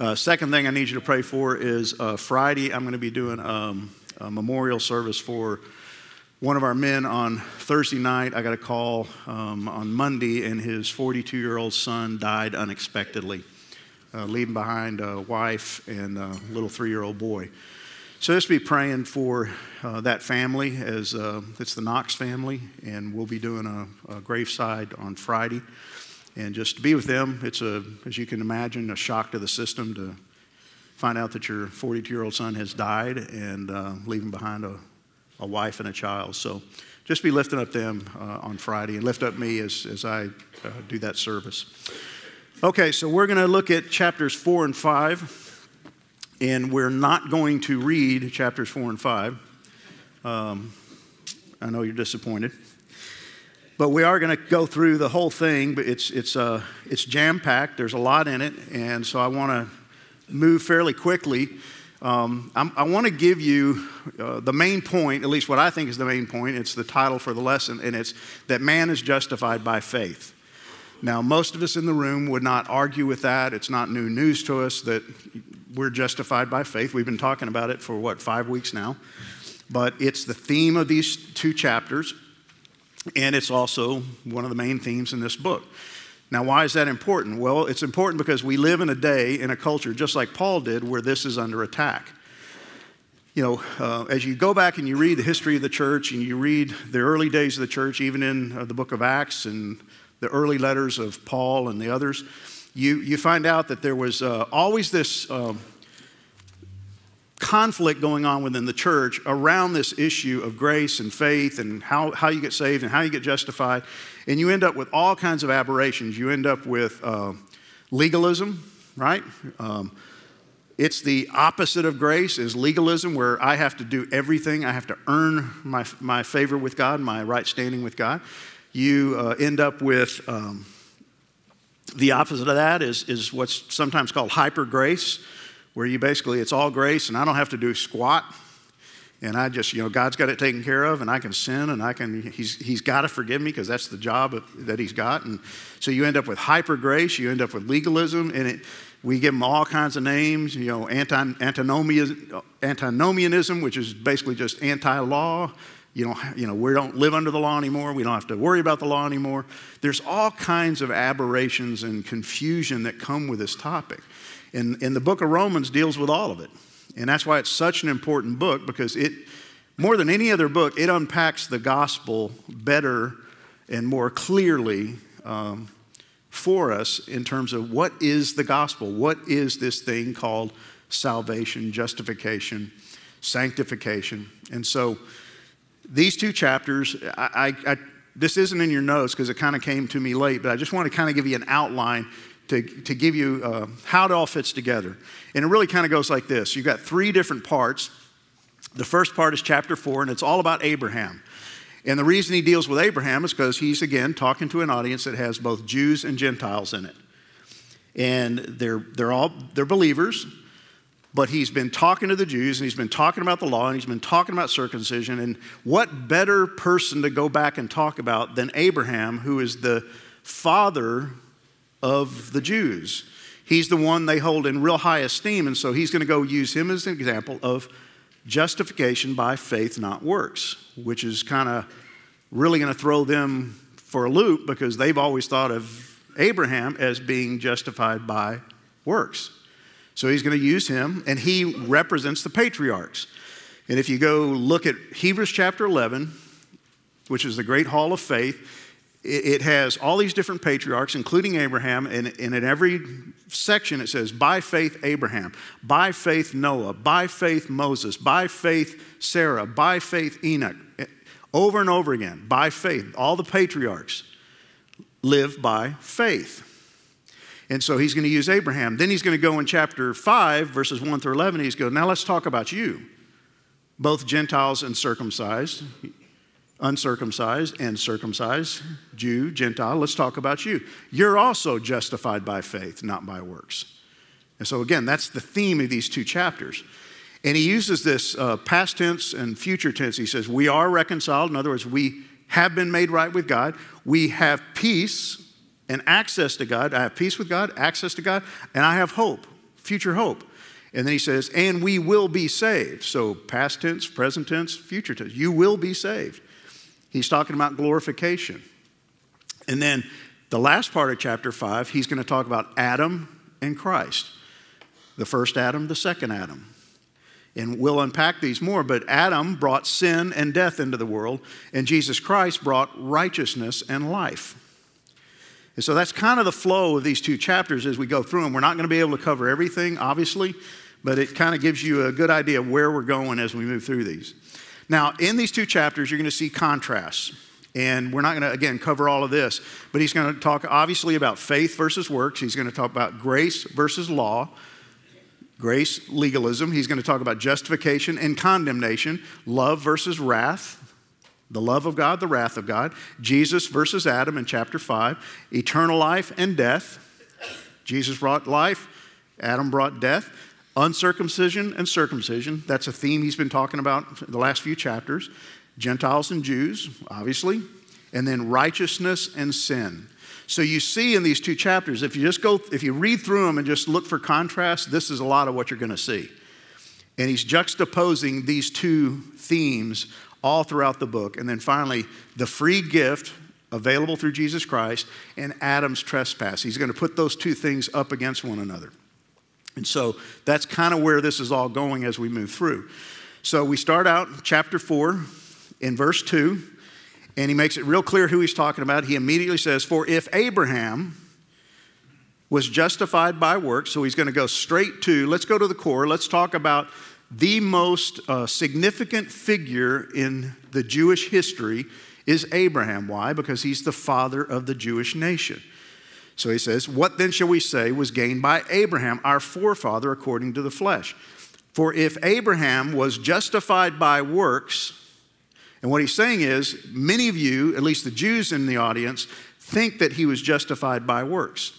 Uh, second thing I need you to pray for is uh, Friday, I'm going to be doing um, a memorial service for one of our men on Thursday night. I got a call um, on Monday, and his 42 year old son died unexpectedly, uh, leaving behind a wife and a little three year old boy. So just be praying for uh, that family as uh, it's the Knox family, and we'll be doing a, a graveside on Friday. And just to be with them, it's a, as you can imagine, a shock to the system to find out that your 42 year old son has died and uh, leaving behind a, a wife and a child. So just be lifting up them uh, on Friday and lift up me as, as I uh, do that service. Okay, so we're going to look at chapters four and five, and we're not going to read chapters four and five. Um, I know you're disappointed. But we are going to go through the whole thing, but it's, it's, uh, it's jam packed. There's a lot in it. And so I want to move fairly quickly. Um, i want to give you uh, the main point, at least what I think is the main point. It's the title for the lesson, and it's that man is justified by faith. Now, most of us in the room would not argue with that. It's not new news to us that we're justified by faith. We've been talking about it for what, five weeks now? But it's the theme of these two chapters. And it's also one of the main themes in this book. Now, why is that important? Well, it's important because we live in a day, in a culture, just like Paul did, where this is under attack. You know, uh, as you go back and you read the history of the church and you read the early days of the church, even in uh, the book of Acts and the early letters of Paul and the others, you, you find out that there was uh, always this um, conflict going on within the church around this issue of grace and faith and how, how you get saved and how you get justified. And you end up with all kinds of aberrations. You end up with uh, legalism, right? Um, it's the opposite of grace is legalism where i have to do everything i have to earn my, my favor with god my right standing with god you uh, end up with um, the opposite of that is, is what's sometimes called hyper grace where you basically, it's all grace and I don't have to do squat. And I just, you know, God's got it taken care of and I can sin and I can, He's, he's got to forgive me because that's the job that He's got. And so you end up with hyper grace, you end up with legalism, and it, we give them all kinds of names, you know, anti, antinomianism, which is basically just anti law. You know, you know, we don't live under the law anymore. We don't have to worry about the law anymore. There's all kinds of aberrations and confusion that come with this topic. And, and the book of Romans deals with all of it. And that's why it's such an important book because it, more than any other book, it unpacks the gospel better and more clearly um, for us in terms of what is the gospel? What is this thing called salvation, justification, sanctification? And so these two chapters, I, I, I this isn't in your notes because it kind of came to me late, but I just want to kind of give you an outline to, to give you uh, how it all fits together. And it really kind of goes like this you've got three different parts. The first part is chapter four, and it's all about Abraham. And the reason he deals with Abraham is because he's, again, talking to an audience that has both Jews and Gentiles in it. And they're, they're all they're believers, but he's been talking to the Jews and he's been talking about the law and he's been talking about circumcision. And what better person to go back and talk about than Abraham, who is the father of the Jews. He's the one they hold in real high esteem, and so he's going to go use him as an example of justification by faith, not works, which is kind of really going to throw them for a loop because they've always thought of Abraham as being justified by works. So he's going to use him, and he represents the patriarchs. And if you go look at Hebrews chapter 11, which is the great hall of faith, it has all these different patriarchs, including Abraham, and, in every section it says, by faith Abraham, by faith Noah, by faith Moses, by faith Sarah, by faith Enoch. Eh, over and over again, by faith. All the patriarchs live by faith. And so he's going to use Abraham. Then he's going to go in chapter 5, verses 1 through 11. He's going, now let's talk about you, both Gentiles and circumcised uncircumcised and circumcised, Jew, Gentile. Let's talk about you. You're also justified by faith, not by works. And so, again, that's the theme of these two chapters. And he uses this uh, past tense and future tense. He says, We are reconciled. In other words, we have been made right with God. We have peace and access to God. I have peace with God, access to God, and I have hope future hope. And then he says, and we will be saved. So past tense, present tense, future tense. You will be saved. He's talking about glorification. And then the last part of chapter 5, he's going to talk about Adam and Christ. The first Adam, the second Adam. And we'll unpack these more, but Adam brought sin and death into the world, and Jesus Christ brought righteousness and life. And so that's kind of the flow of these two chapters as we go through them. We're not going to be able to cover everything, obviously, but it kind of gives you a good idea of where we're going as we move through these. Now, in these two chapters, you're going to see contrasts. And we're not going to, again, cover all of this, but he's going to talk obviously about faith versus works. He's going to talk about grace versus law, grace, legalism. He's going to talk about justification and condemnation, love versus wrath, the love of God, the wrath of God, Jesus versus Adam in chapter 5, eternal life and death. Jesus brought life, Adam brought death. Uncircumcision and circumcision, that's a theme he's been talking about the last few chapters. Gentiles and Jews, obviously, and then righteousness and sin. So you see in these two chapters, if you just go, if you read through them and just look for contrast, this is a lot of what you're going to see. And he's juxtaposing these two themes all throughout the book. And then finally, the free gift available through Jesus Christ and Adam's trespass. He's going to put those two things up against one another. And so that's kind of where this is all going as we move through. So we start out chapter 4 in verse 2, and he makes it real clear who he's talking about. He immediately says, For if Abraham was justified by works, so he's going to go straight to, let's go to the core, let's talk about the most uh, significant figure in the Jewish history is Abraham. Why? Because he's the father of the Jewish nation. So he says, What then shall we say was gained by Abraham, our forefather, according to the flesh? For if Abraham was justified by works, and what he's saying is, many of you, at least the Jews in the audience, think that he was justified by works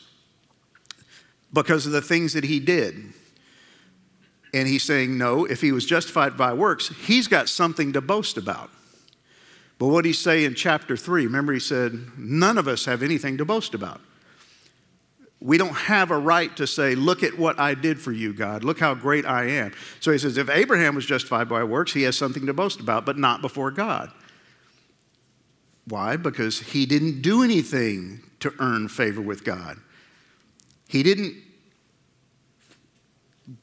because of the things that he did. And he's saying, no, if he was justified by works, he's got something to boast about. But what did he say in chapter 3? Remember, he said, none of us have anything to boast about. We don't have a right to say, Look at what I did for you, God. Look how great I am. So he says, If Abraham was justified by works, he has something to boast about, but not before God. Why? Because he didn't do anything to earn favor with God. He didn't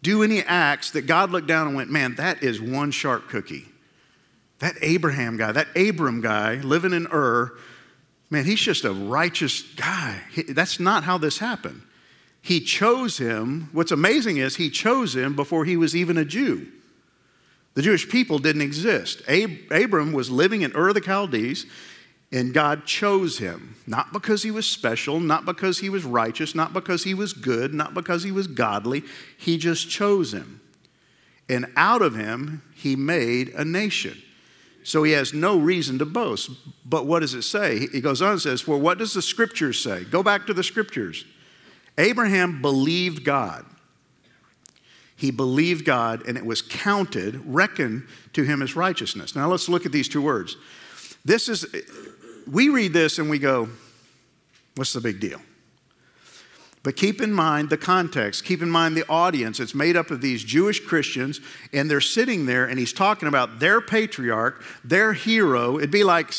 do any acts that God looked down and went, Man, that is one sharp cookie. That Abraham guy, that Abram guy living in Ur, man, he's just a righteous guy. That's not how this happened. He chose him. What's amazing is he chose him before he was even a Jew. The Jewish people didn't exist. Ab- Abram was living in Ur of the Chaldees, and God chose him. Not because he was special, not because he was righteous, not because he was good, not because he was godly. He just chose him. And out of him, he made a nation. So he has no reason to boast. But what does it say? He goes on and says, Well, what does the scriptures say? Go back to the scriptures. Abraham believed God. He believed God, and it was counted, reckoned to him as righteousness. Now let's look at these two words. This is, we read this and we go, What's the big deal? But keep in mind the context, keep in mind the audience. It's made up of these Jewish Christians, and they're sitting there, and he's talking about their patriarch, their hero. It'd be like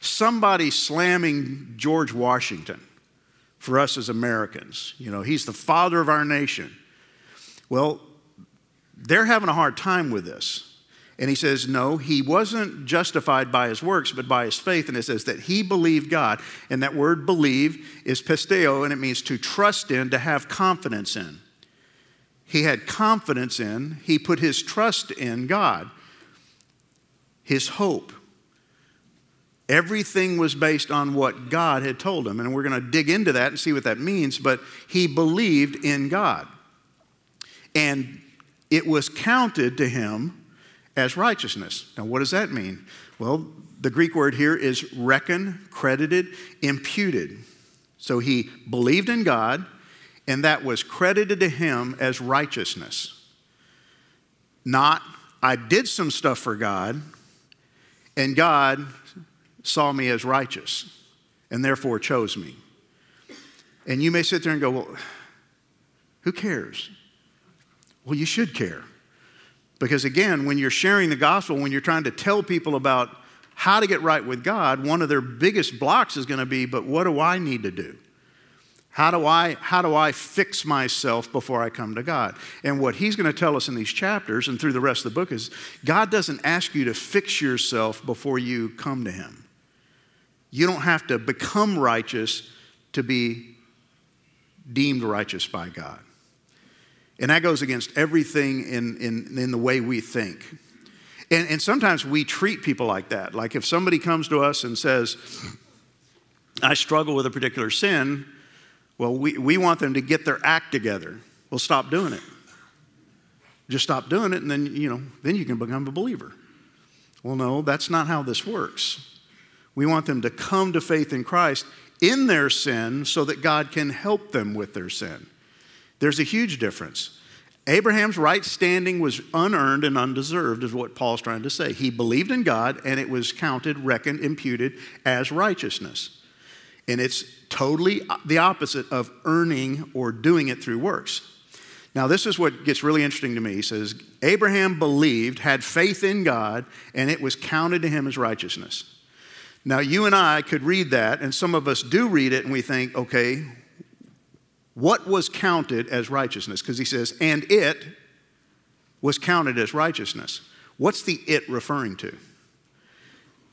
somebody slamming George Washington for us as Americans. You know, he's the father of our nation. Well, they're having a hard time with this. And he says, no, he wasn't justified by his works, but by his faith. And it says that he believed God. And that word believe is pisteo, and it means to trust in, to have confidence in. He had confidence in, he put his trust in God, his hope. Everything was based on what God had told him. And we're going to dig into that and see what that means. But he believed in God. And it was counted to him as righteousness. Now, what does that mean? Well, the Greek word here is reckon, credited, imputed. So he believed in God, and that was credited to him as righteousness. Not, I did some stuff for God, and God saw me as righteous, and therefore chose me. And you may sit there and go, well, who cares? Well, you should care. Because again, when you're sharing the gospel, when you're trying to tell people about how to get right with God, one of their biggest blocks is going to be, but what do I need to do? How do I how do I fix myself before I come to God? And what he's going to tell us in these chapters and through the rest of the book is God doesn't ask you to fix yourself before you come to him. You don't have to become righteous to be deemed righteous by God. And that goes against everything in, in, in the way we think. And, and sometimes we treat people like that. Like if somebody comes to us and says, I struggle with a particular sin, well, we, we want them to get their act together. Well, stop doing it. Just stop doing it, and then, you know, then you can become a believer. Well, no, that's not how this works. We want them to come to faith in Christ in their sin so that God can help them with their sin. There's a huge difference. Abraham's right standing was unearned and undeserved, is what Paul's trying to say. He believed in God, and it was counted, reckoned, imputed as righteousness. And it's totally the opposite of earning or doing it through works. Now, this is what gets really interesting to me. He says, Abraham believed, had faith in God, and it was counted to him as righteousness. Now, you and I could read that, and some of us do read it, and we think, okay, what was counted as righteousness? Because he says, and it was counted as righteousness. What's the it referring to?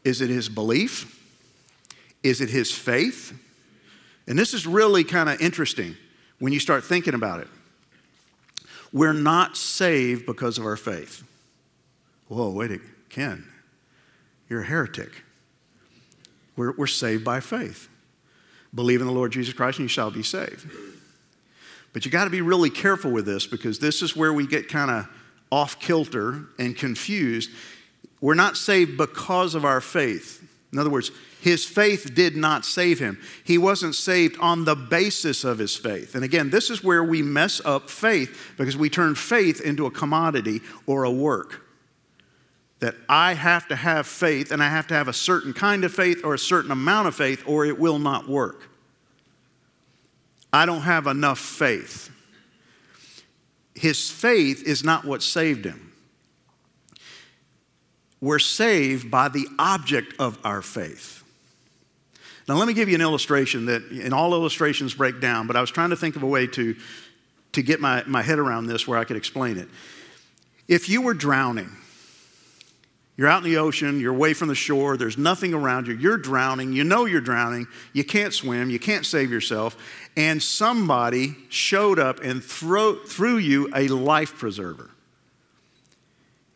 Is it his belief? Is it his faith? And this is really kind of interesting when you start thinking about it. We're not saved because of our faith. Whoa, wait a minute, Ken, you're a heretic. We're, we're saved by faith. Believe in the Lord Jesus Christ and you shall be saved. But you got to be really careful with this because this is where we get kind of off kilter and confused. We're not saved because of our faith. In other words, his faith did not save him. He wasn't saved on the basis of his faith. And again, this is where we mess up faith because we turn faith into a commodity or a work. That I have to have faith and I have to have a certain kind of faith or a certain amount of faith or it will not work. I don't have enough faith. His faith is not what saved him we're saved by the object of our faith. Now, let me give you an illustration that, and all illustrations break down, but I was trying to think of a way to, to get my, my head around this where I could explain it. If you were drowning, you're out in the ocean, you're away from the shore, there's nothing around you, you're drowning, you know you're drowning, you can't swim, you can't save yourself, and somebody showed up and throw, threw you a life preserver.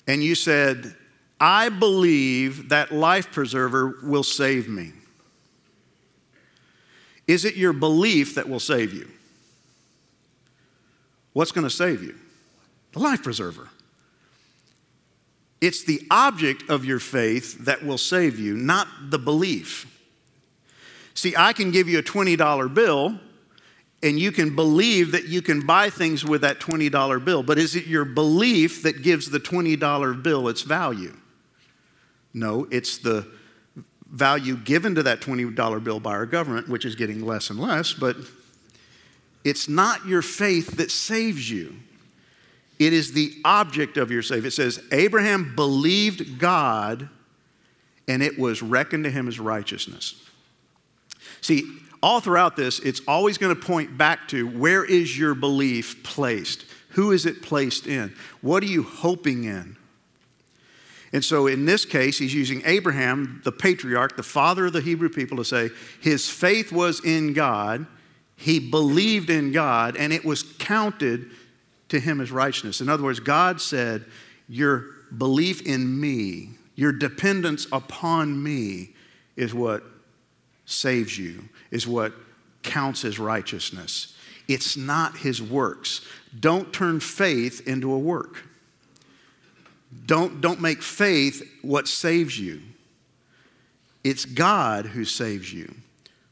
And you said, I believe that life preserver will save me. Is it your belief that will save you? What's going to save you? The life preserver. It's the object of your faith that will save you, not the belief. See, I can give you a $20 bill and you can believe that you can buy things with that $20 bill, but is it your belief that gives the $20 bill its value? No, it's the value given to that $20 bill by our government, which is getting less and less, but it's not your faith that saves you. It is the object of your faith. It says, Abraham believed God and it was reckoned to him as righteousness. See, all throughout this, it's always going to point back to where is your belief placed? Who is it placed in? What are you hoping in? And so in this case, he's using Abraham, the patriarch, the father of the Hebrew people, to say his faith was in God, he believed in God, and it was counted to him as righteousness. In other words, God said, Your belief in me, your dependence upon me is what saves you, is what counts as righteousness. It's not his works. Don't turn faith into a work. Don't, don't make faith what saves you. It's God who saves you.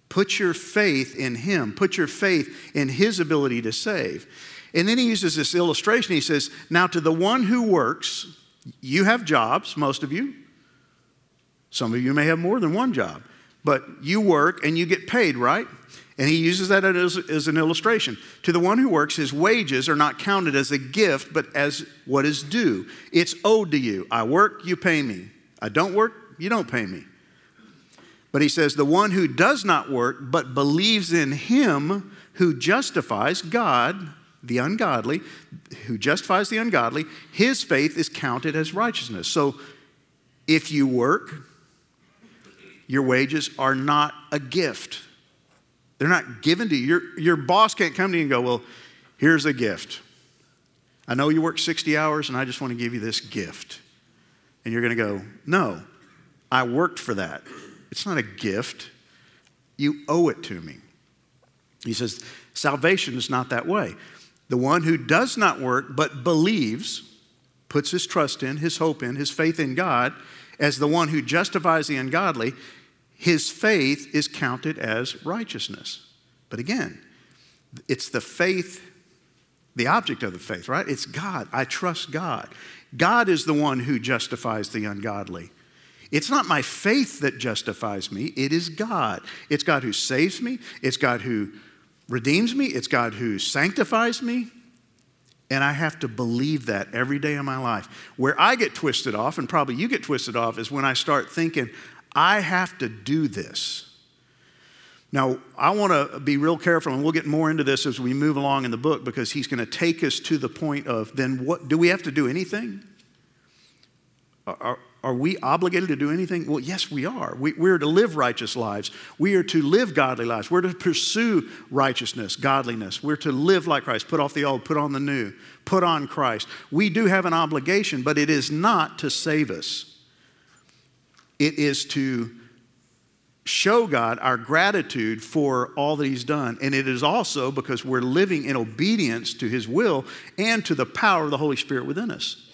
Put your faith in Him, put your faith in His ability to save. And then he uses this illustration. He says, Now to the one who works, you have jobs, most of you. Some of you may have more than one job, but you work and you get paid, right? And he uses that as, as, an illustration. To the one who works, his wages are not counted as a gift, but as what is due. It's owed to you. I work, you pay me. I don't work, you don't pay me. But he says, the one who does not work, but believes in him who justifies God, the ungodly, who justifies the ungodly, his faith is counted as righteousness. So if you work, your wages are not a gift. They're not given to you. Your, your boss can't come to you and go, Well, here's a gift. I know you work 60 hours and I just want to give you this gift. And you're going to go, No, I worked for that. It's not a gift. You owe it to me. He says, Salvation is not that way. The one who does not work but believes, puts his trust in, his hope in, his faith in God, as the one who justifies the ungodly, his faith is counted as righteousness. But again, it's the faith, the object of the faith, right? It's God. I trust God. God is the one who justifies the ungodly. It's not my faith that justifies me, it is God. It's God who saves me, it's God who redeems me, it's God who sanctifies me. And I have to believe that every day of my life. Where I get twisted off, and probably you get twisted off, is when I start thinking, I have to do this. Now, I want to be real careful, and we'll get more into this as we move along in the book because he's going to take us to the point of then what do we have to do anything? Are, are we obligated to do anything? Well, yes, we are. We, we're to live righteous lives. We are to live godly lives. We're to pursue righteousness, godliness. We're to live like Christ, put off the old, put on the new, put on Christ. We do have an obligation, but it is not to save us. It is to show God our gratitude for all that He's done. And it is also because we're living in obedience to His will and to the power of the Holy Spirit within us.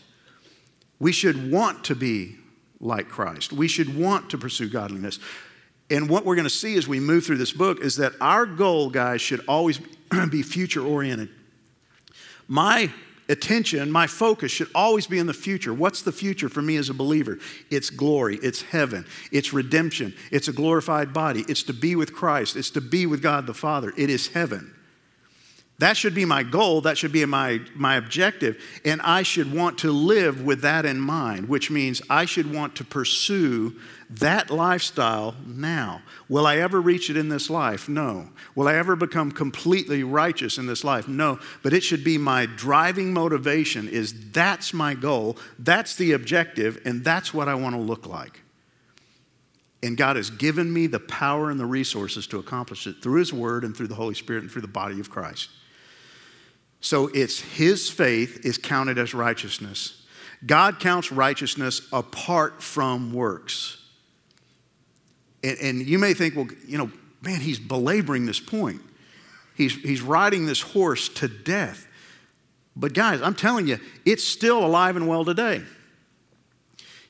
We should want to be like Christ, we should want to pursue godliness. And what we're going to see as we move through this book is that our goal, guys, should always be future oriented. My attention, my focus should always be in the future. What's the future for me as a believer? It's glory, it's heaven, it's redemption, it's a glorified body, it's to be with Christ, it's to be with God the Father, it is heaven. That should be my goal, that should be my, my objective, and I should want to live with that in mind, which means I should want to pursue that lifestyle now. Will I ever reach it in this life? No. Will I ever become completely righteous in this life? No. But it should be my driving motivation is that's my goal, that's the objective, and that's what I want to look like. And God has given me the power and the resources to accomplish it through His Word and through the Holy Spirit and through the body of Christ. So it's his faith is counted as righteousness. God counts righteousness apart from works. And, and, you may think, well, you know, man, he's belaboring this point. He's, he's riding this horse to death. But guys, I'm telling you, it's still alive and well today.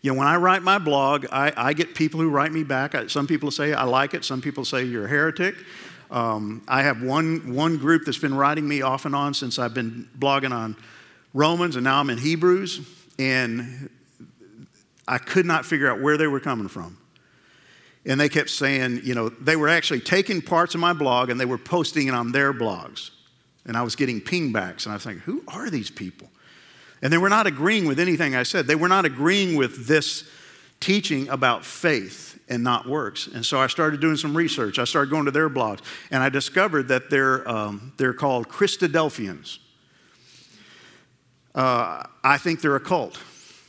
You know, when I write my blog, I, I get people who write me back. Some people say I like it, some people say you're a heretic. Um, I have one, one group that's been writing me off and on since I've been blogging on Romans, and now I'm in Hebrews, and I could not figure out where they were coming from. And they kept saying, you know, they were actually taking parts of my blog and they were posting it on their blogs. And I was getting pingbacks, and I was thinking, who are these people? And they were not agreeing with anything I said. They were not agreeing with this teaching about faith and not works. And so I started doing some research. I started going to their blogs, and I discovered that they're, um, they're called Christadelphians. Uh, I think they're a cult.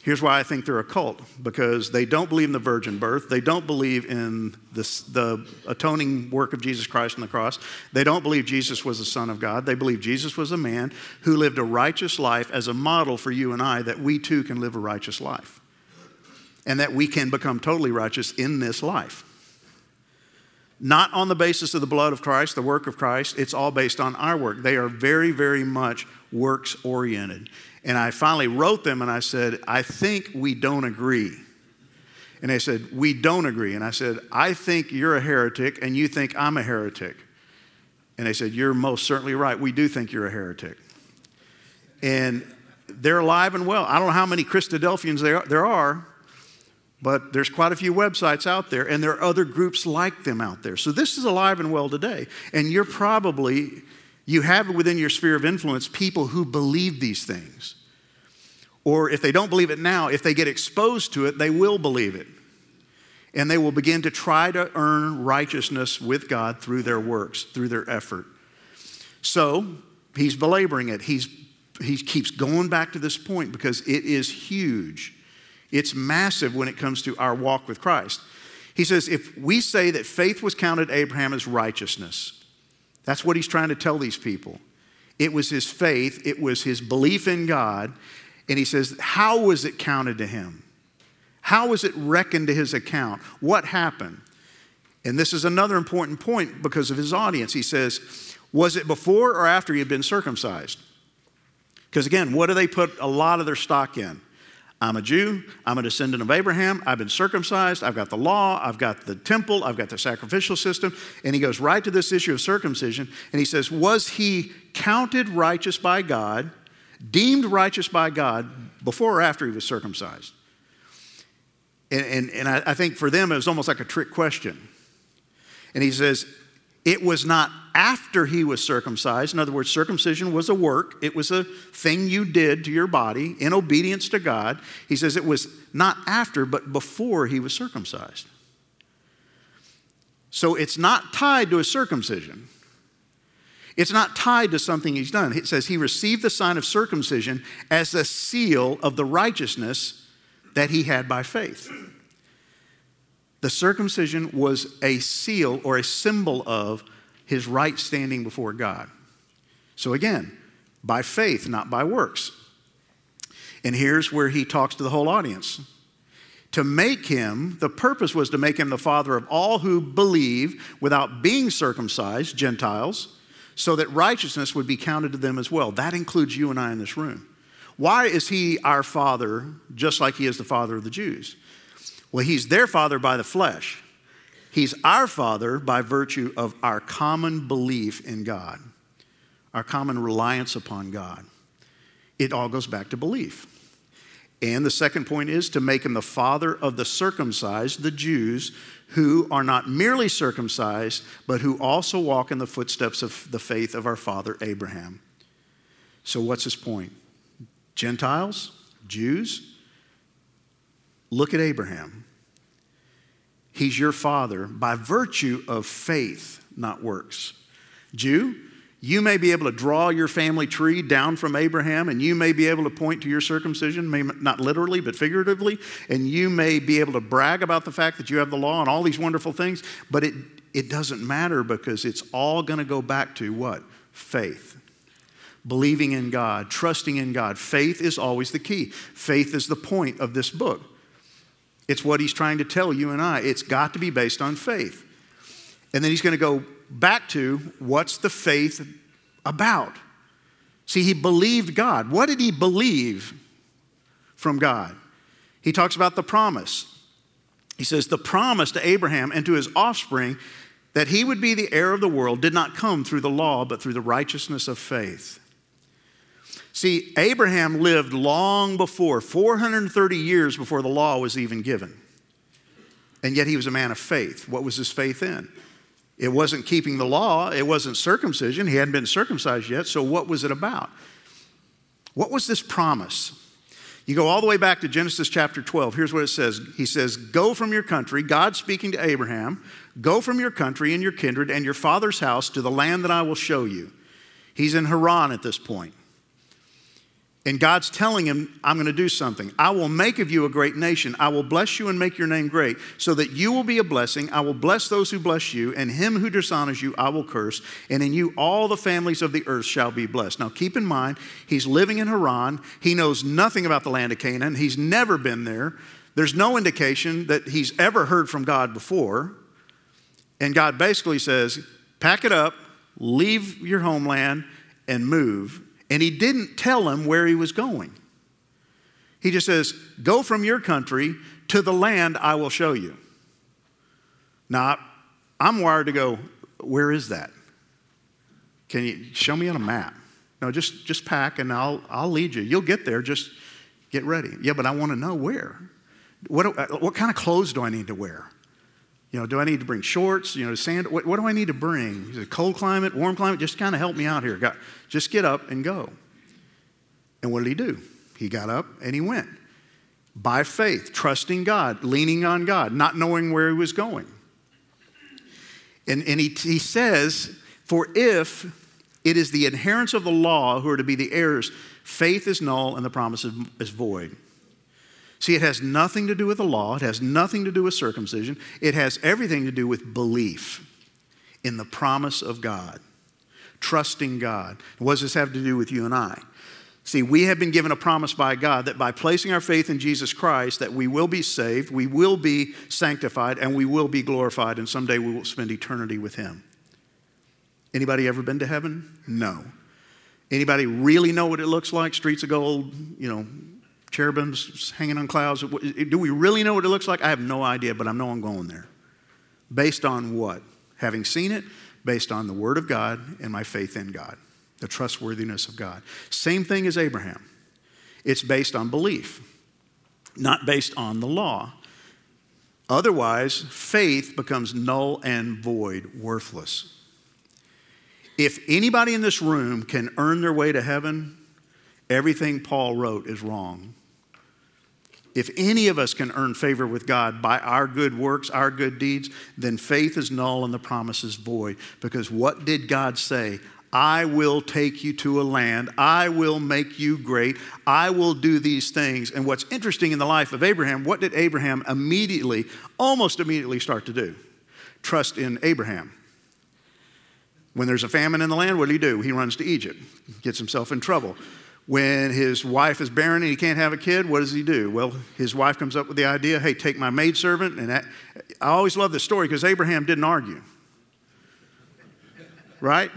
Here's why I think they're a cult because they don't believe in the virgin birth. They don't believe in this, the atoning work of Jesus Christ on the cross. They don't believe Jesus was the Son of God. They believe Jesus was a man who lived a righteous life as a model for you and I that we too can live a righteous life and that we can become totally righteous in this life. Not on the basis of the blood of Christ, the work of Christ, it's all based on our work. They are very, very much works oriented. And I finally wrote them and I said, I think we don't agree. And they said, We don't agree. And I said, I think you're a heretic and you think I'm a heretic. And they said, You're most certainly right. We do think you're a heretic. And they're alive and well. I don't know how many Christadelphians there are, but there's quite a few websites out there, and there are other groups like them out there. So this is alive and well today. And you're probably, you have within your sphere of influence people who believe these things. Or if they don't believe it now, if they get exposed to it, they will believe it. And they will begin to try to earn righteousness with God through their works, through their effort. So he's belaboring it. He's, he keeps going back to this point because it is huge. It's massive when it comes to our walk with Christ. He says, if we say that faith was counted Abraham as righteousness, that's what he's trying to tell these people. It was his faith, it was his belief in God. And he says, how was it counted to him? How was it reckoned to his account? What happened? And this is another important point because of his audience. He says, was it before or after he had been circumcised? Because again, what do they put a lot of their stock in? I'm a Jew. I'm a descendant of Abraham. I've been circumcised. I've got the law. I've got the temple. I've got the sacrificial system. And he goes right to this issue of circumcision. And he says, Was he counted righteous by God, deemed righteous by God, before or after he was circumcised? And, and, and I, I think for them, it was almost like a trick question. And he says, it was not after he was circumcised. In other words, circumcision was a work, it was a thing you did to your body in obedience to God. He says it was not after, but before he was circumcised. So it's not tied to a circumcision. It's not tied to something he's done. It says he received the sign of circumcision as a seal of the righteousness that he had by faith. The circumcision was a seal or a symbol of his right standing before God. So again, by faith, not by works. And here's where he talks to the whole audience. To make him, the purpose was to make him the father of all who believe without being circumcised, Gentiles, so that righteousness would be counted to them as well. That includes you and I in this room. Why is he our father just like he is the father of the Jews? Well, he's their father by the flesh. He's our father by virtue of our common belief in God, our common reliance upon God. It all goes back to belief. And the second point is to make him the father of the circumcised, the Jews, who are not merely circumcised, but who also walk in the footsteps of the faith of our father Abraham. So, what's his point? Gentiles, Jews, Look at Abraham. He's your father by virtue of faith, not works. Jew, you may be able to draw your family tree down from Abraham, and you may be able to point to your circumcision, not literally, but figuratively, and you may be able to brag about the fact that you have the law and all these wonderful things, but it, it doesn't matter because it's all going to go back to what? Faith. Believing in God, trusting in God. Faith is always the key. Faith is the point of this book. It's what he's trying to tell you and I. It's got to be based on faith. And then he's going to go back to what's the faith about? See, he believed God. What did he believe from God? He talks about the promise. He says, The promise to Abraham and to his offspring that he would be the heir of the world did not come through the law, but through the righteousness of faith. See, Abraham lived long before, 430 years before the law was even given. And yet he was a man of faith. What was his faith in? It wasn't keeping the law, it wasn't circumcision. He hadn't been circumcised yet. So, what was it about? What was this promise? You go all the way back to Genesis chapter 12. Here's what it says He says, Go from your country, God speaking to Abraham, go from your country and your kindred and your father's house to the land that I will show you. He's in Haran at this point. And God's telling him, I'm going to do something. I will make of you a great nation. I will bless you and make your name great, so that you will be a blessing. I will bless those who bless you, and him who dishonors you I will curse. And in you all the families of the earth shall be blessed. Now keep in mind, he's living in Haran. He knows nothing about the land of Canaan. He's never been there. There's no indication that he's ever heard from God before. And God basically says, pack it up, leave your homeland, and move and he didn't tell him where he was going. He just says, Go from your country to the land I will show you. Now, I'm wired to go, Where is that? Can you show me on a map? No, just, just pack and I'll, I'll lead you. You'll get there, just get ready. Yeah, but I want to know where. What, uh, what kind of clothes do I need to wear? You know, do I need to bring shorts? You know, sand? What, what do I need to bring? Is it cold climate, warm climate? Just kind of help me out here. God, just get up and go. And what did he do? He got up and he went by faith, trusting God, leaning on God, not knowing where he was going. And, and he, he says, For if it is the adherents of the law who are to be the heirs, faith is null and the promise is void. See, it has nothing to do with the law, it has nothing to do with circumcision, it has everything to do with belief in the promise of God, trusting God. What does this have to do with you and I? See, we have been given a promise by God that by placing our faith in Jesus Christ that we will be saved, we will be sanctified, and we will be glorified, and someday we will spend eternity with him. Anybody ever been to heaven? No. Anybody really know what it looks like? Streets of gold, you know, cherubims hanging on clouds. Do we really know what it looks like? I have no idea, but I know I'm going there. Based on what? Having seen it, based on the Word of God and my faith in God the trustworthiness of God. Same thing as Abraham. It's based on belief, not based on the law. Otherwise, faith becomes null and void, worthless. If anybody in this room can earn their way to heaven, everything Paul wrote is wrong. If any of us can earn favor with God by our good works, our good deeds, then faith is null and the promise is void. Because what did God say? I will take you to a land. I will make you great. I will do these things. And what's interesting in the life of Abraham, what did Abraham immediately, almost immediately start to do? Trust in Abraham. When there's a famine in the land, what do he do? He runs to Egypt, gets himself in trouble. When his wife is barren and he can't have a kid, what does he do? Well, his wife comes up with the idea hey, take my maidservant. And that, I always love this story because Abraham didn't argue. Right?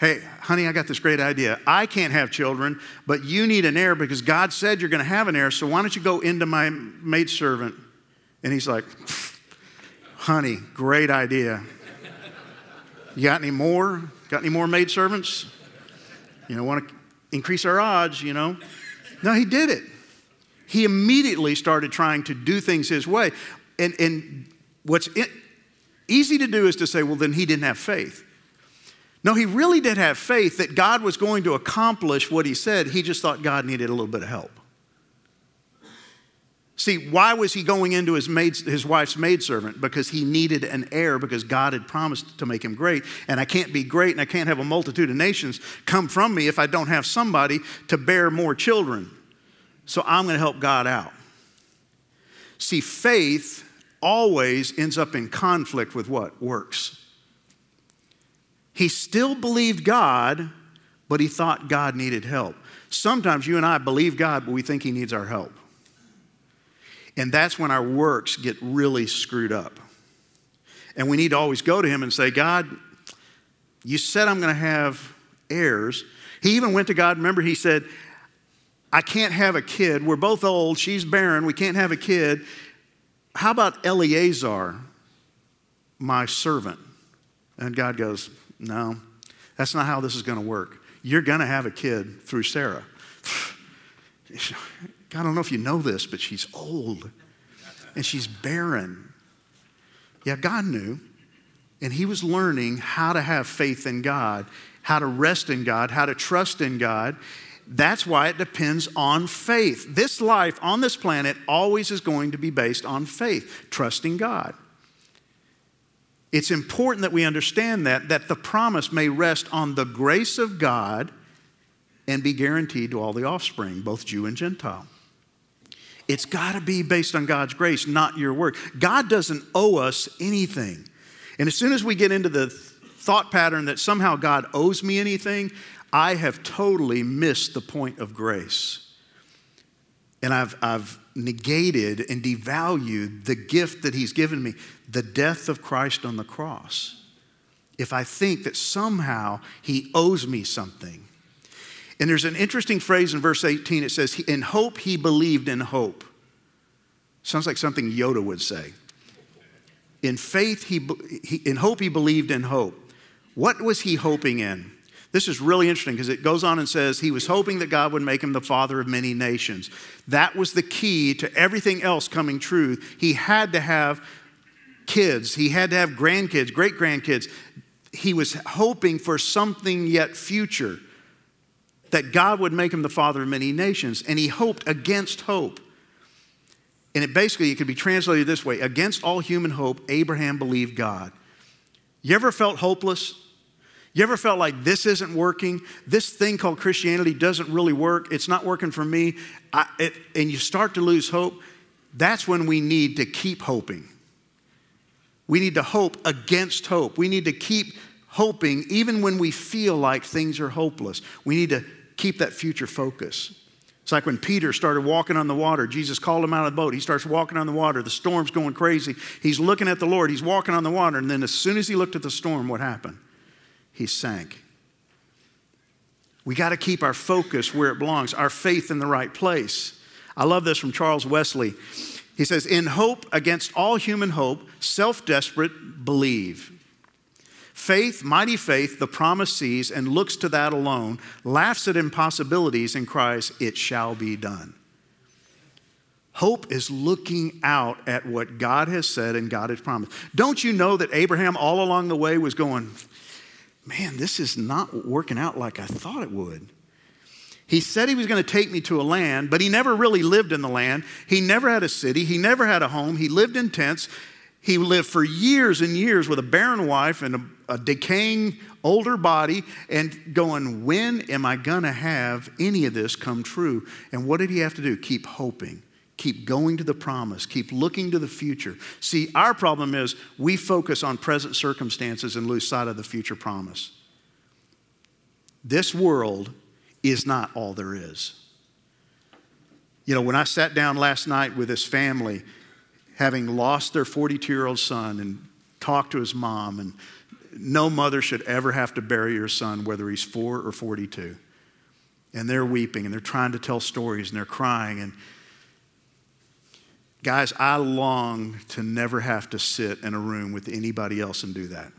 Hey, honey, I got this great idea. I can't have children, but you need an heir because God said you're going to have an heir. So why don't you go into my maidservant? And he's like, honey, great idea. You got any more? Got any more maidservants? You know, want to increase our odds, you know? No, he did it. He immediately started trying to do things his way. And, and what's easy to do is to say, well, then he didn't have faith. No, he really did have faith that God was going to accomplish what he said. He just thought God needed a little bit of help. See, why was he going into his, maid, his wife's maidservant? Because he needed an heir, because God had promised to make him great. And I can't be great and I can't have a multitude of nations come from me if I don't have somebody to bear more children. So I'm going to help God out. See, faith always ends up in conflict with what? Works. He still believed God, but he thought God needed help. Sometimes you and I believe God, but we think he needs our help. And that's when our works get really screwed up. And we need to always go to him and say, God, you said I'm going to have heirs. He even went to God. Remember, he said, I can't have a kid. We're both old. She's barren. We can't have a kid. How about Eleazar, my servant? And God goes, no, that's not how this is going to work. You're going to have a kid through Sarah. I don't know if you know this, but she's old and she's barren. Yeah, God knew. And he was learning how to have faith in God, how to rest in God, how to trust in God. That's why it depends on faith. This life on this planet always is going to be based on faith, trusting God. It's important that we understand that, that the promise may rest on the grace of God and be guaranteed to all the offspring, both Jew and Gentile. It's got to be based on God's grace, not your work. God doesn't owe us anything. And as soon as we get into the thought pattern that somehow God owes me anything, I have totally missed the point of grace. And I've, I've negated and devalued the gift that He's given me the death of Christ on the cross. If I think that somehow He owes me something. And there's an interesting phrase in verse 18. It says, In hope He believed in hope. Sounds like something Yoda would say. In faith, he, he, in hope, he believed in hope. What was he hoping in? This is really interesting because it goes on and says he was hoping that God would make him the father of many nations. That was the key to everything else coming true. He had to have kids, he had to have grandkids, great grandkids. He was hoping for something yet future that God would make him the father of many nations. And he hoped against hope. And it basically, it could be translated this way against all human hope, Abraham believed God. You ever felt hopeless? You ever felt like this isn't working? This thing called Christianity doesn't really work. It's not working for me. I, it, and you start to lose hope. That's when we need to keep hoping. We need to hope against hope. We need to keep hoping even when we feel like things are hopeless. We need to keep that future focus. It's like when Peter started walking on the water. Jesus called him out of the boat. He starts walking on the water. The storm's going crazy. He's looking at the Lord. He's walking on the water. And then as soon as he looked at the storm, what happened? he sank. We got to keep our focus where it belongs, our faith in the right place. I love this from Charles Wesley. He says, In hope against all human hope, self desperate, believe. Faith, mighty faith, the promise sees and looks to that alone, laughs at impossibilities and cries, It shall be done. Hope is looking out at what God has said and God has promised. Don't you know that Abraham all along the way was going, man, this is not working out like I thought it would. He said he was going to take me to a land, but he never really lived in the land. He never had a city. He never had a home. He lived in tents. He lived for years and years with a barren wife and a, a decaying older body and going, when am I going to have any of this come true? And what did he have to do? Keep hoping. Keep going to the promise. Keep looking to the future. See, our problem is we focus on present circumstances and lose sight of the future promise. This world is not all there is. You know, when I sat down last night with this family, having lost their 42 year old son, and talked to his mom, and no mother should ever have to bury your son, whether he's four or 42. And they're weeping and they're trying to tell stories and they're crying. And Guys, I long to never have to sit in a room with anybody else and do that.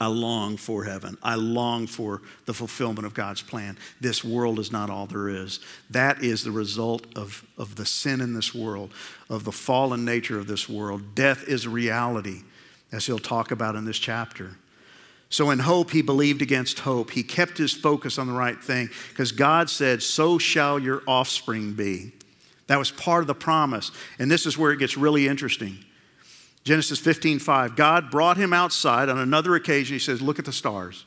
I long for heaven. I long for the fulfillment of God's plan. This world is not all there is. That is the result of, of the sin in this world, of the fallen nature of this world. Death is a reality, as he'll talk about in this chapter. So, in hope, he believed against hope. He kept his focus on the right thing because God said, So shall your offspring be. That was part of the promise. And this is where it gets really interesting. Genesis 15, 5. God brought him outside on another occasion. He says, Look at the stars.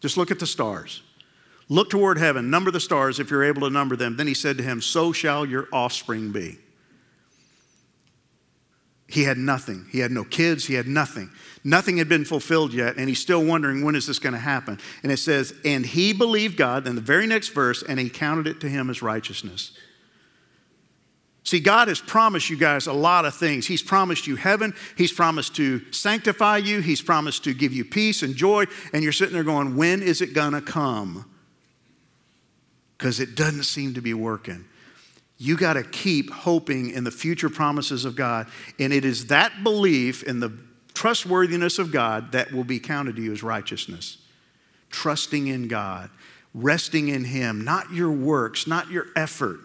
Just look at the stars. Look toward heaven, number the stars if you're able to number them. Then he said to him, So shall your offspring be. He had nothing. He had no kids. He had nothing. Nothing had been fulfilled yet, and he's still wondering when is this going to happen. And it says, And he believed God, then the very next verse, and he counted it to him as righteousness. See, God has promised you guys a lot of things. He's promised you heaven. He's promised to sanctify you. He's promised to give you peace and joy. And you're sitting there going, when is it going to come? Because it doesn't seem to be working. You got to keep hoping in the future promises of God. And it is that belief in the trustworthiness of God that will be counted to you as righteousness. Trusting in God, resting in Him, not your works, not your effort.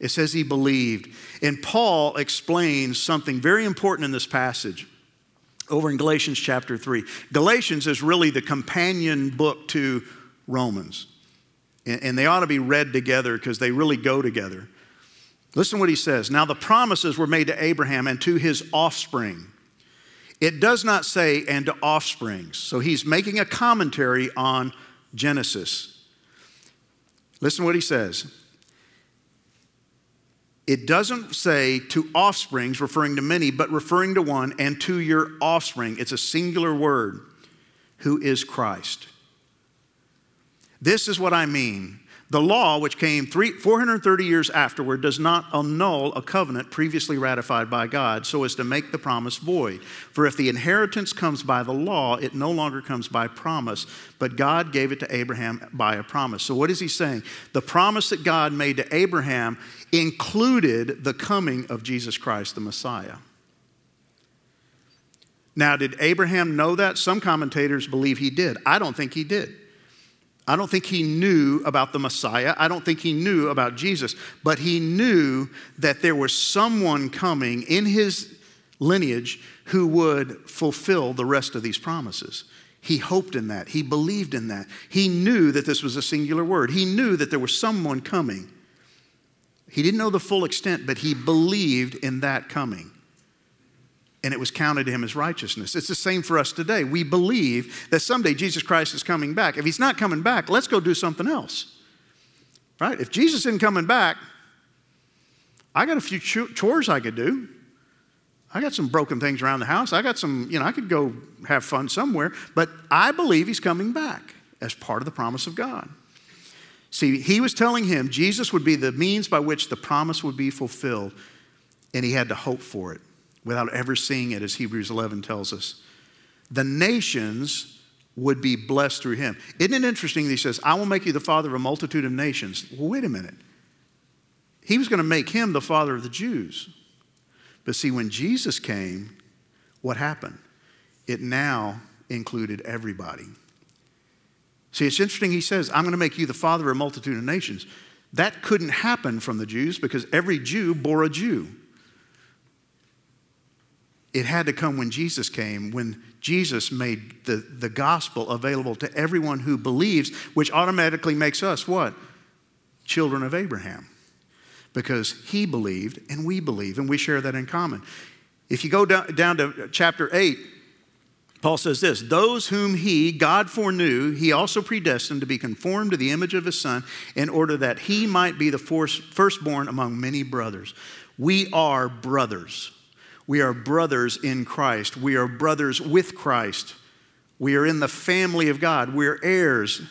It says he believed. And Paul explains something very important in this passage over in Galatians chapter 3. Galatians is really the companion book to Romans. And they ought to be read together because they really go together. Listen to what he says. Now, the promises were made to Abraham and to his offspring. It does not say, and to offsprings. So he's making a commentary on Genesis. Listen to what he says. It doesn't say to offsprings, referring to many, but referring to one, and to your offspring. It's a singular word, who is Christ. This is what I mean. The law, which came three, 430 years afterward, does not annul a covenant previously ratified by God so as to make the promise void. For if the inheritance comes by the law, it no longer comes by promise, but God gave it to Abraham by a promise. So, what is he saying? The promise that God made to Abraham included the coming of Jesus Christ, the Messiah. Now, did Abraham know that? Some commentators believe he did. I don't think he did. I don't think he knew about the Messiah. I don't think he knew about Jesus, but he knew that there was someone coming in his lineage who would fulfill the rest of these promises. He hoped in that. He believed in that. He knew that this was a singular word. He knew that there was someone coming. He didn't know the full extent, but he believed in that coming. And it was counted to him as righteousness. It's the same for us today. We believe that someday Jesus Christ is coming back. If he's not coming back, let's go do something else. Right? If Jesus isn't coming back, I got a few chores I could do. I got some broken things around the house. I got some, you know, I could go have fun somewhere, but I believe he's coming back as part of the promise of God. See, he was telling him Jesus would be the means by which the promise would be fulfilled, and he had to hope for it without ever seeing it, as Hebrews 11 tells us. The nations would be blessed through him. Isn't it interesting that he says, I will make you the father of a multitude of nations? Well, wait a minute. He was going to make him the father of the Jews. But see, when Jesus came, what happened? It now included everybody. See, it's interesting. He says, I'm going to make you the father of a multitude of nations. That couldn't happen from the Jews because every Jew bore a Jew. It had to come when Jesus came, when Jesus made the, the gospel available to everyone who believes, which automatically makes us what? Children of Abraham because he believed and we believe, and we share that in common. If you go down, down to chapter 8, Paul says this Those whom he, God foreknew, he also predestined to be conformed to the image of his son, in order that he might be the firstborn among many brothers. We are brothers. We are brothers in Christ. We are brothers with Christ. We are in the family of God. We're heirs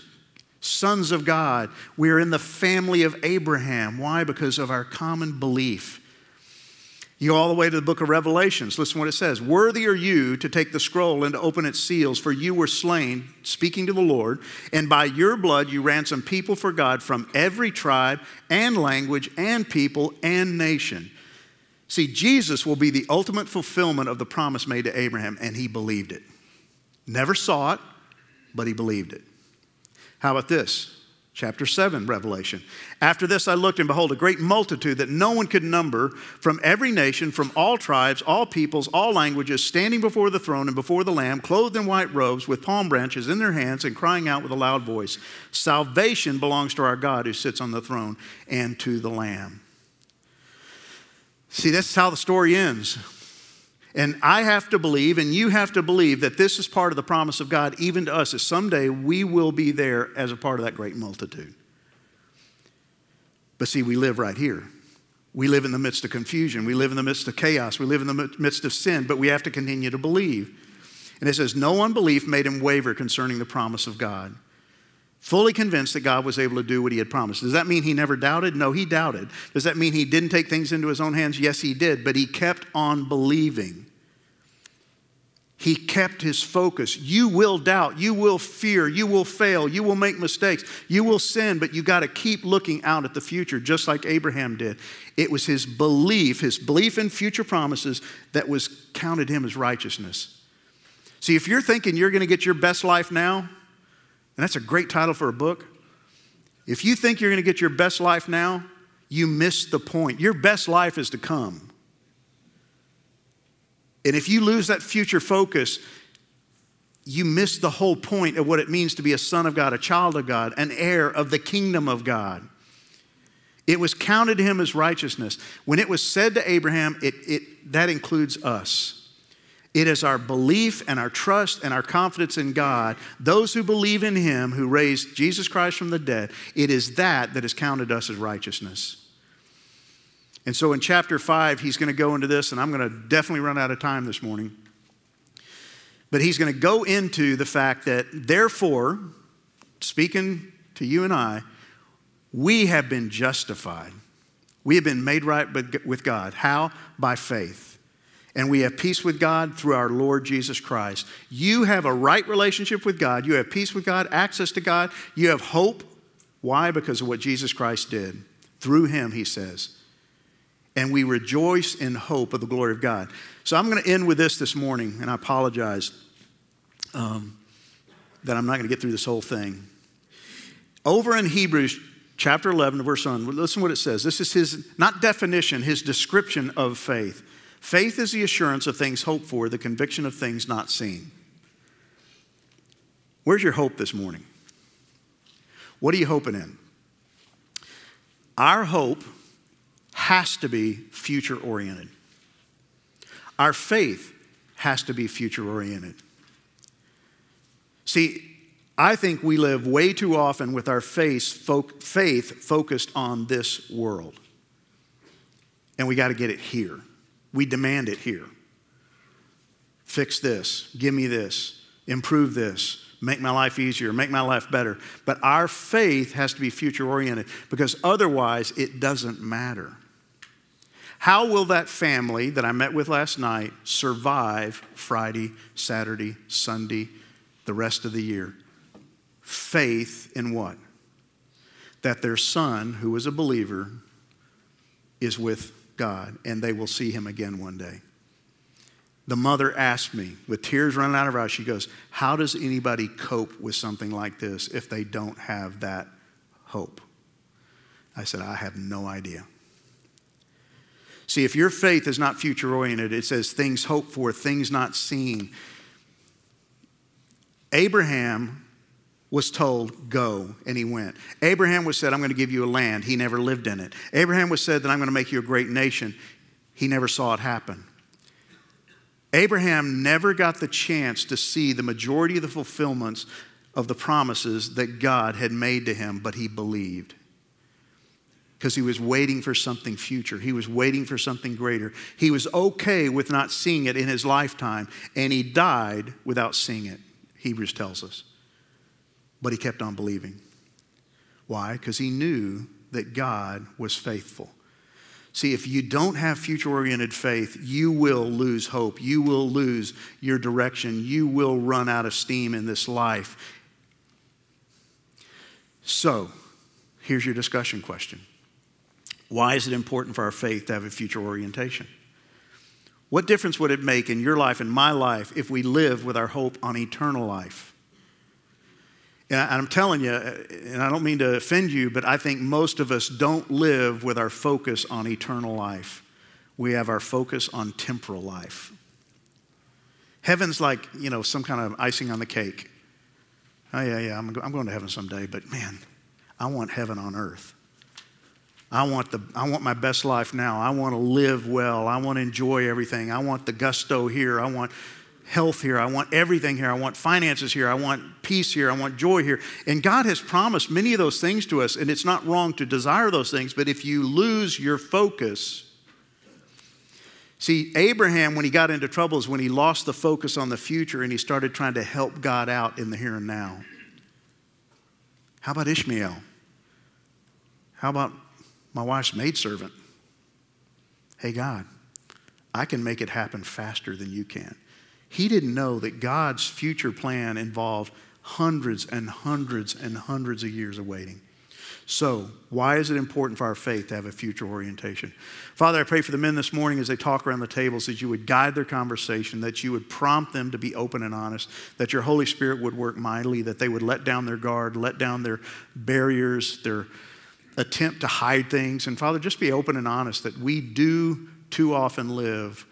sons of God. We are in the family of Abraham. Why? Because of our common belief. You go all the way to the book of Revelations. Listen to what it says. Worthy are you to take the scroll and to open its seals, for you were slain, speaking to the Lord, and by your blood you ransomed people for God from every tribe and language and people and nation. See, Jesus will be the ultimate fulfillment of the promise made to Abraham, and he believed it. Never saw it, but he believed it. How about this? Chapter 7, Revelation. After this, I looked, and behold, a great multitude that no one could number from every nation, from all tribes, all peoples, all languages, standing before the throne and before the Lamb, clothed in white robes, with palm branches in their hands, and crying out with a loud voice Salvation belongs to our God who sits on the throne and to the Lamb. See, that's how the story ends. And I have to believe, and you have to believe, that this is part of the promise of God, even to us, that someday we will be there as a part of that great multitude. But see, we live right here. We live in the midst of confusion. We live in the midst of chaos. We live in the midst of sin, but we have to continue to believe. And it says, No unbelief made him waver concerning the promise of God. Fully convinced that God was able to do what he had promised. Does that mean he never doubted? No, he doubted. Does that mean he didn't take things into his own hands? Yes, he did, but he kept on believing. He kept his focus. You will doubt, you will fear, you will fail, you will make mistakes, you will sin, but you got to keep looking out at the future, just like Abraham did. It was his belief, his belief in future promises, that was counted him as righteousness. See, if you're thinking you're going to get your best life now, and that's a great title for a book, if you think you're going to get your best life now, you miss the point. Your best life is to come. And if you lose that future focus, you miss the whole point of what it means to be a son of God, a child of God, an heir of the kingdom of God. It was counted to him as righteousness. When it was said to Abraham, it, it, that includes us. It is our belief and our trust and our confidence in God, those who believe in him who raised Jesus Christ from the dead, it is that that has counted us as righteousness. And so in chapter 5, he's going to go into this, and I'm going to definitely run out of time this morning. But he's going to go into the fact that, therefore, speaking to you and I, we have been justified. We have been made right with God. How? By faith. And we have peace with God through our Lord Jesus Christ. You have a right relationship with God. You have peace with God, access to God. You have hope. Why? Because of what Jesus Christ did. Through him, he says and we rejoice in hope of the glory of God. So I'm going to end with this this morning, and I apologize um, that I'm not going to get through this whole thing. Over in Hebrews chapter 11, verse 1, listen what it says. This is his, not definition, his description of faith. Faith is the assurance of things hoped for, the conviction of things not seen. Where's your hope this morning? What are you hoping in? Our hope has to be future oriented. Our faith has to be future oriented. See, I think we live way too often with our faith, faith focused on this world. And we got to get it here. We demand it here. Fix this, give me this, improve this, make my life easier, make my life better. But our faith has to be future oriented because otherwise it doesn't matter. How will that family that I met with last night survive Friday, Saturday, Sunday, the rest of the year? faith in what? That their son, who is a believer, is with God and they will see him again one day. The mother asked me, with tears running out of her eyes, she goes, How does anybody cope with something like this if they don't have that hope? I said, I have no idea. See, if your faith is not future oriented, it says things hoped for, things not seen. Abraham was told, Go, and he went. Abraham was said, I'm going to give you a land. He never lived in it. Abraham was said that I'm going to make you a great nation. He never saw it happen. Abraham never got the chance to see the majority of the fulfillments of the promises that God had made to him, but he believed. Because he was waiting for something future. He was waiting for something greater. He was okay with not seeing it in his lifetime, and he died without seeing it, Hebrews tells us. But he kept on believing. Why? Because he knew that God was faithful. See, if you don't have future oriented faith, you will lose hope. You will lose your direction. You will run out of steam in this life. So, here's your discussion question Why is it important for our faith to have a future orientation? What difference would it make in your life and my life if we live with our hope on eternal life? And I'm telling you, and I don't mean to offend you, but I think most of us don't live with our focus on eternal life. We have our focus on temporal life. Heaven's like, you know, some kind of icing on the cake. Oh, yeah, yeah, I'm, I'm going to heaven someday, but man, I want heaven on earth. I want, the, I want my best life now. I want to live well. I want to enjoy everything. I want the gusto here. I want health here. I want everything here. I want finances here. I want peace here. I want joy here. And God has promised many of those things to us, and it's not wrong to desire those things, but if you lose your focus, See, Abraham, when he got into trouble, is when he lost the focus on the future and he started trying to help God out in the here and now. How about Ishmael? How about my wife's maidservant? Hey, God, I can make it happen faster than you can. He didn't know that God's future plan involved hundreds and hundreds and hundreds of years of waiting. So, why is it important for our faith to have a future orientation? Father, I pray for the men this morning as they talk around the tables that you would guide their conversation, that you would prompt them to be open and honest, that your Holy Spirit would work mightily, that they would let down their guard, let down their barriers, their attempt to hide things. And Father, just be open and honest that we do too often live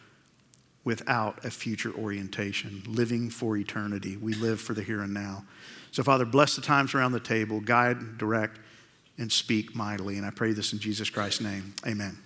without a future orientation, living for eternity. We live for the here and now. So, Father, bless the times around the table, guide, direct, and speak mightily. And I pray this in Jesus Christ's name. Amen.